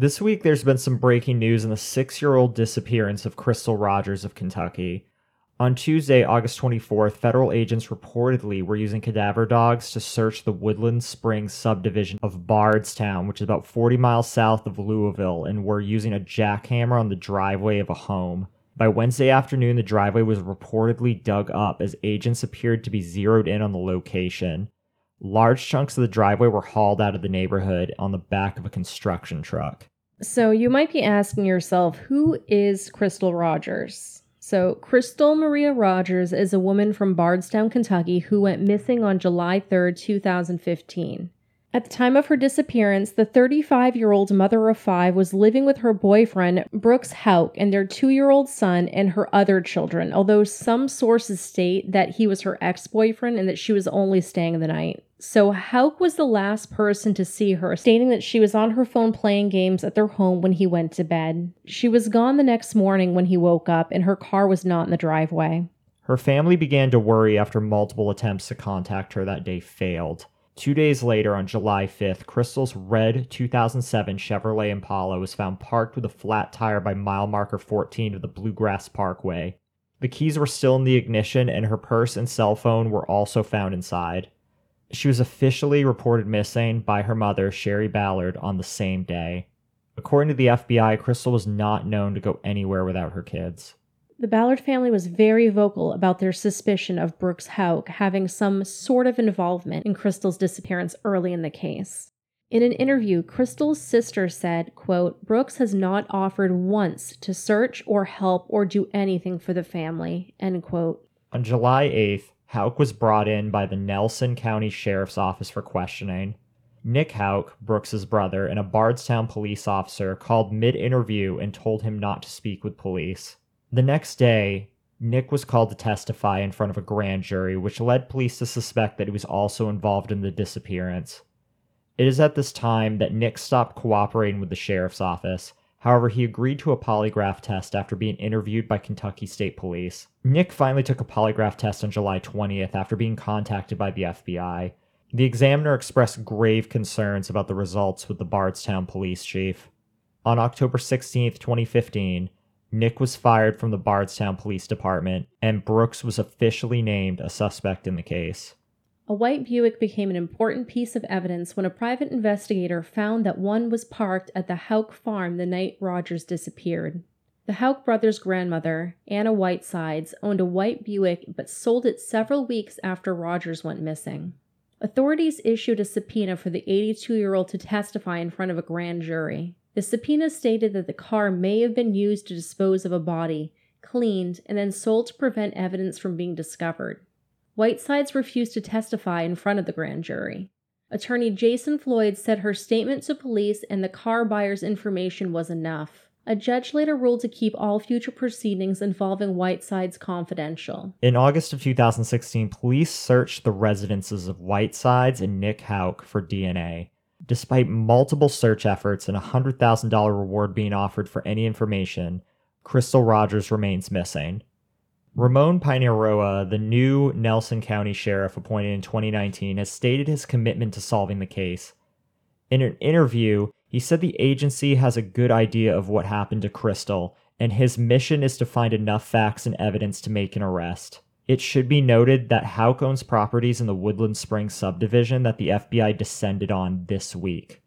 This week, there's been some breaking news in the six year old disappearance of Crystal Rogers of Kentucky. On Tuesday, August 24th, federal agents reportedly were using cadaver dogs to search the Woodland Springs subdivision of Bardstown, which is about 40 miles south of Louisville, and were using a jackhammer on the driveway of a home. By Wednesday afternoon, the driveway was reportedly dug up as agents appeared to be zeroed in on the location. Large chunks of the driveway were hauled out of the neighborhood on the back of a construction truck. So you might be asking yourself, who is Crystal Rogers? So, Crystal Maria Rogers is a woman from Bardstown, Kentucky, who went missing on July 3, 2015. At the time of her disappearance, the 35 year old mother of five was living with her boyfriend, Brooks Houck, and their two year old son and her other children, although some sources state that he was her ex boyfriend and that she was only staying the night. So Houck was the last person to see her, stating that she was on her phone playing games at their home when he went to bed. She was gone the next morning when he woke up, and her car was not in the driveway. Her family began to worry after multiple attempts to contact her that day failed. Two days later, on July 5th, Crystal's red 2007 Chevrolet Impala was found parked with a flat tire by mile marker 14 of the Bluegrass Parkway. The keys were still in the ignition, and her purse and cell phone were also found inside. She was officially reported missing by her mother, Sherry Ballard, on the same day. According to the FBI, Crystal was not known to go anywhere without her kids. The Ballard family was very vocal about their suspicion of Brooks Houck having some sort of involvement in Crystal's disappearance early in the case. In an interview, Crystal's sister said, quote, Brooks has not offered once to search or help or do anything for the family, end quote. On July 8th, Houck was brought in by the Nelson County Sheriff's Office for questioning. Nick Houck, Brooks's brother, and a Bardstown police officer called mid interview and told him not to speak with police. The next day, Nick was called to testify in front of a grand jury, which led police to suspect that he was also involved in the disappearance. It is at this time that Nick stopped cooperating with the sheriff's office However, he agreed to a polygraph test after being interviewed by Kentucky State Police. Nick finally took a polygraph test on July 20th after being contacted by the FBI. The examiner expressed grave concerns about the results with the Bardstown police chief. On October 16, 2015, Nick was fired from the Bardstown Police Department, and Brooks was officially named a suspect in the case. A white Buick became an important piece of evidence when a private investigator found that one was parked at the Houck farm the night Rogers disappeared. The Houck brothers' grandmother, Anna Whitesides, owned a white Buick but sold it several weeks after Rogers went missing. Authorities issued a subpoena for the 82 year old to testify in front of a grand jury. The subpoena stated that the car may have been used to dispose of a body, cleaned, and then sold to prevent evidence from being discovered. Whitesides refused to testify in front of the grand jury. Attorney Jason Floyd said her statement to police and the car buyer's information was enough. A judge later ruled to keep all future proceedings involving Whitesides confidential. In August of 2016, police searched the residences of Whitesides and Nick Houck for DNA. Despite multiple search efforts and a $100,000 reward being offered for any information, Crystal Rogers remains missing. Ramon Pineiroa, the new Nelson County Sheriff appointed in 2019, has stated his commitment to solving the case. In an interview, he said the agency has a good idea of what happened to Crystal, and his mission is to find enough facts and evidence to make an arrest. It should be noted that Houck owns properties in the Woodland Springs subdivision that the FBI descended on this week.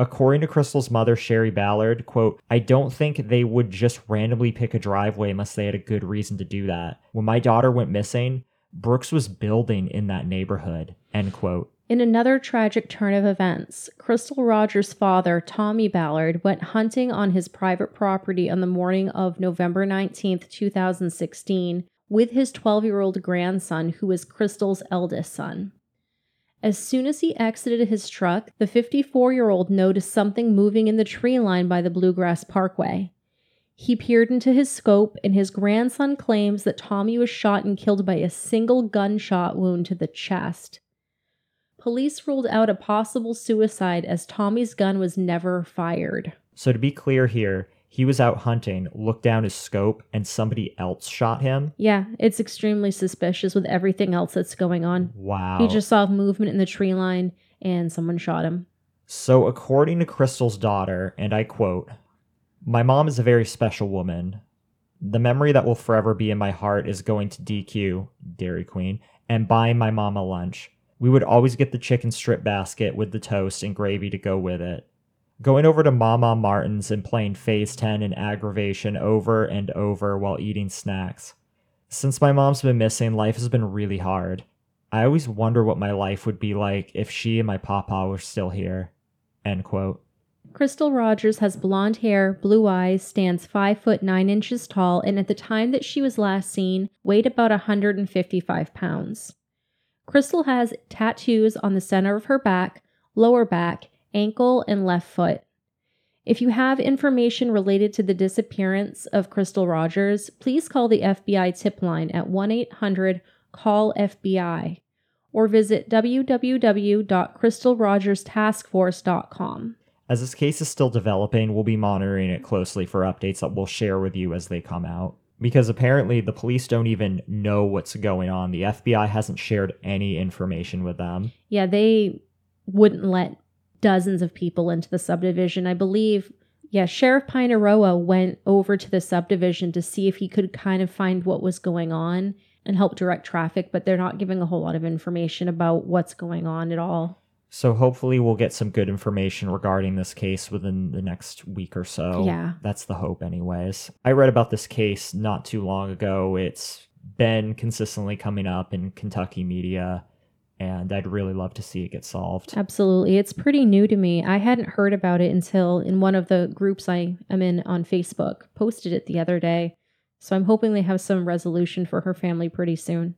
According to Crystal's mother, Sherry Ballard, quote, I don't think they would just randomly pick a driveway unless they had a good reason to do that. When my daughter went missing, Brooks was building in that neighborhood, end quote. In another tragic turn of events, Crystal Rogers' father, Tommy Ballard, went hunting on his private property on the morning of November 19, 2016, with his 12 year old grandson, who was Crystal's eldest son. As soon as he exited his truck, the 54 year old noticed something moving in the tree line by the Bluegrass Parkway. He peered into his scope, and his grandson claims that Tommy was shot and killed by a single gunshot wound to the chest. Police ruled out a possible suicide as Tommy's gun was never fired. So, to be clear here, he was out hunting, looked down his scope, and somebody else shot him. Yeah, it's extremely suspicious with everything else that's going on. Wow. He just saw movement in the tree line and someone shot him. So, according to Crystal's daughter, and I quote, My mom is a very special woman. The memory that will forever be in my heart is going to DQ, Dairy Queen, and buying my mom a lunch. We would always get the chicken strip basket with the toast and gravy to go with it. Going over to Mama Martin's and playing Phase 10 in aggravation over and over while eating snacks. Since my mom's been missing, life has been really hard. I always wonder what my life would be like if she and my papa were still here. End quote. Crystal Rogers has blonde hair, blue eyes, stands 5 foot 9 inches tall, and at the time that she was last seen, weighed about 155 pounds. Crystal has tattoos on the center of her back, lower back, ankle, and left foot. If you have information related to the disappearance of Crystal Rogers, please call the FBI tip line at 1 800 CALL FBI or visit www.crystalrogerstaskforce.com. As this case is still developing, we'll be monitoring it closely for updates that we'll share with you as they come out. Because apparently the police don't even know what's going on. The FBI hasn't shared any information with them. Yeah, they wouldn't let dozens of people into the subdivision. I believe, yeah, Sheriff Pineiroa went over to the subdivision to see if he could kind of find what was going on and help direct traffic, but they're not giving a whole lot of information about what's going on at all. So hopefully we'll get some good information regarding this case within the next week or so. Yeah. That's the hope anyways. I read about this case not too long ago. It's been consistently coming up in Kentucky media and I'd really love to see it get solved. Absolutely. It's pretty new to me. I hadn't heard about it until in one of the groups I am in on Facebook posted it the other day. So I'm hoping they have some resolution for her family pretty soon.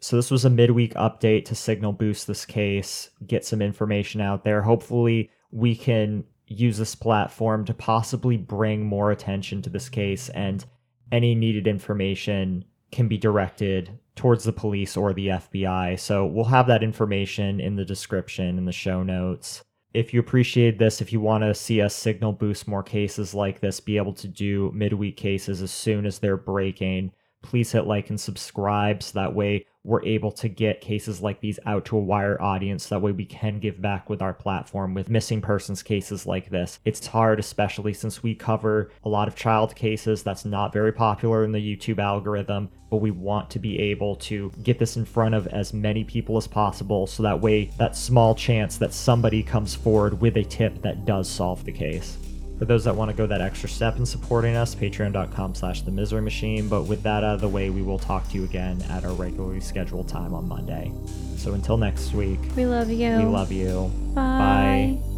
So this was a midweek update to signal boost this case, get some information out there. Hopefully we can use this platform to possibly bring more attention to this case and any needed information can be directed towards the police or the FBI. So we'll have that information in the description in the show notes. If you appreciate this, if you want to see us signal boost more cases like this, be able to do midweek cases as soon as they're breaking, please hit like and subscribe so that way we're able to get cases like these out to a wider audience. That way we can give back with our platform with missing persons cases like this. It's hard, especially since we cover a lot of child cases that's not very popular in the YouTube algorithm, but we want to be able to get this in front of as many people as possible so that way that small chance that somebody comes forward with a tip that does solve the case. For those that want to go that extra step in supporting us, patreon.com slash the misery machine. But with that out of the way, we will talk to you again at our regularly scheduled time on Monday. So until next week, We love you. we love you. Bye. Bye.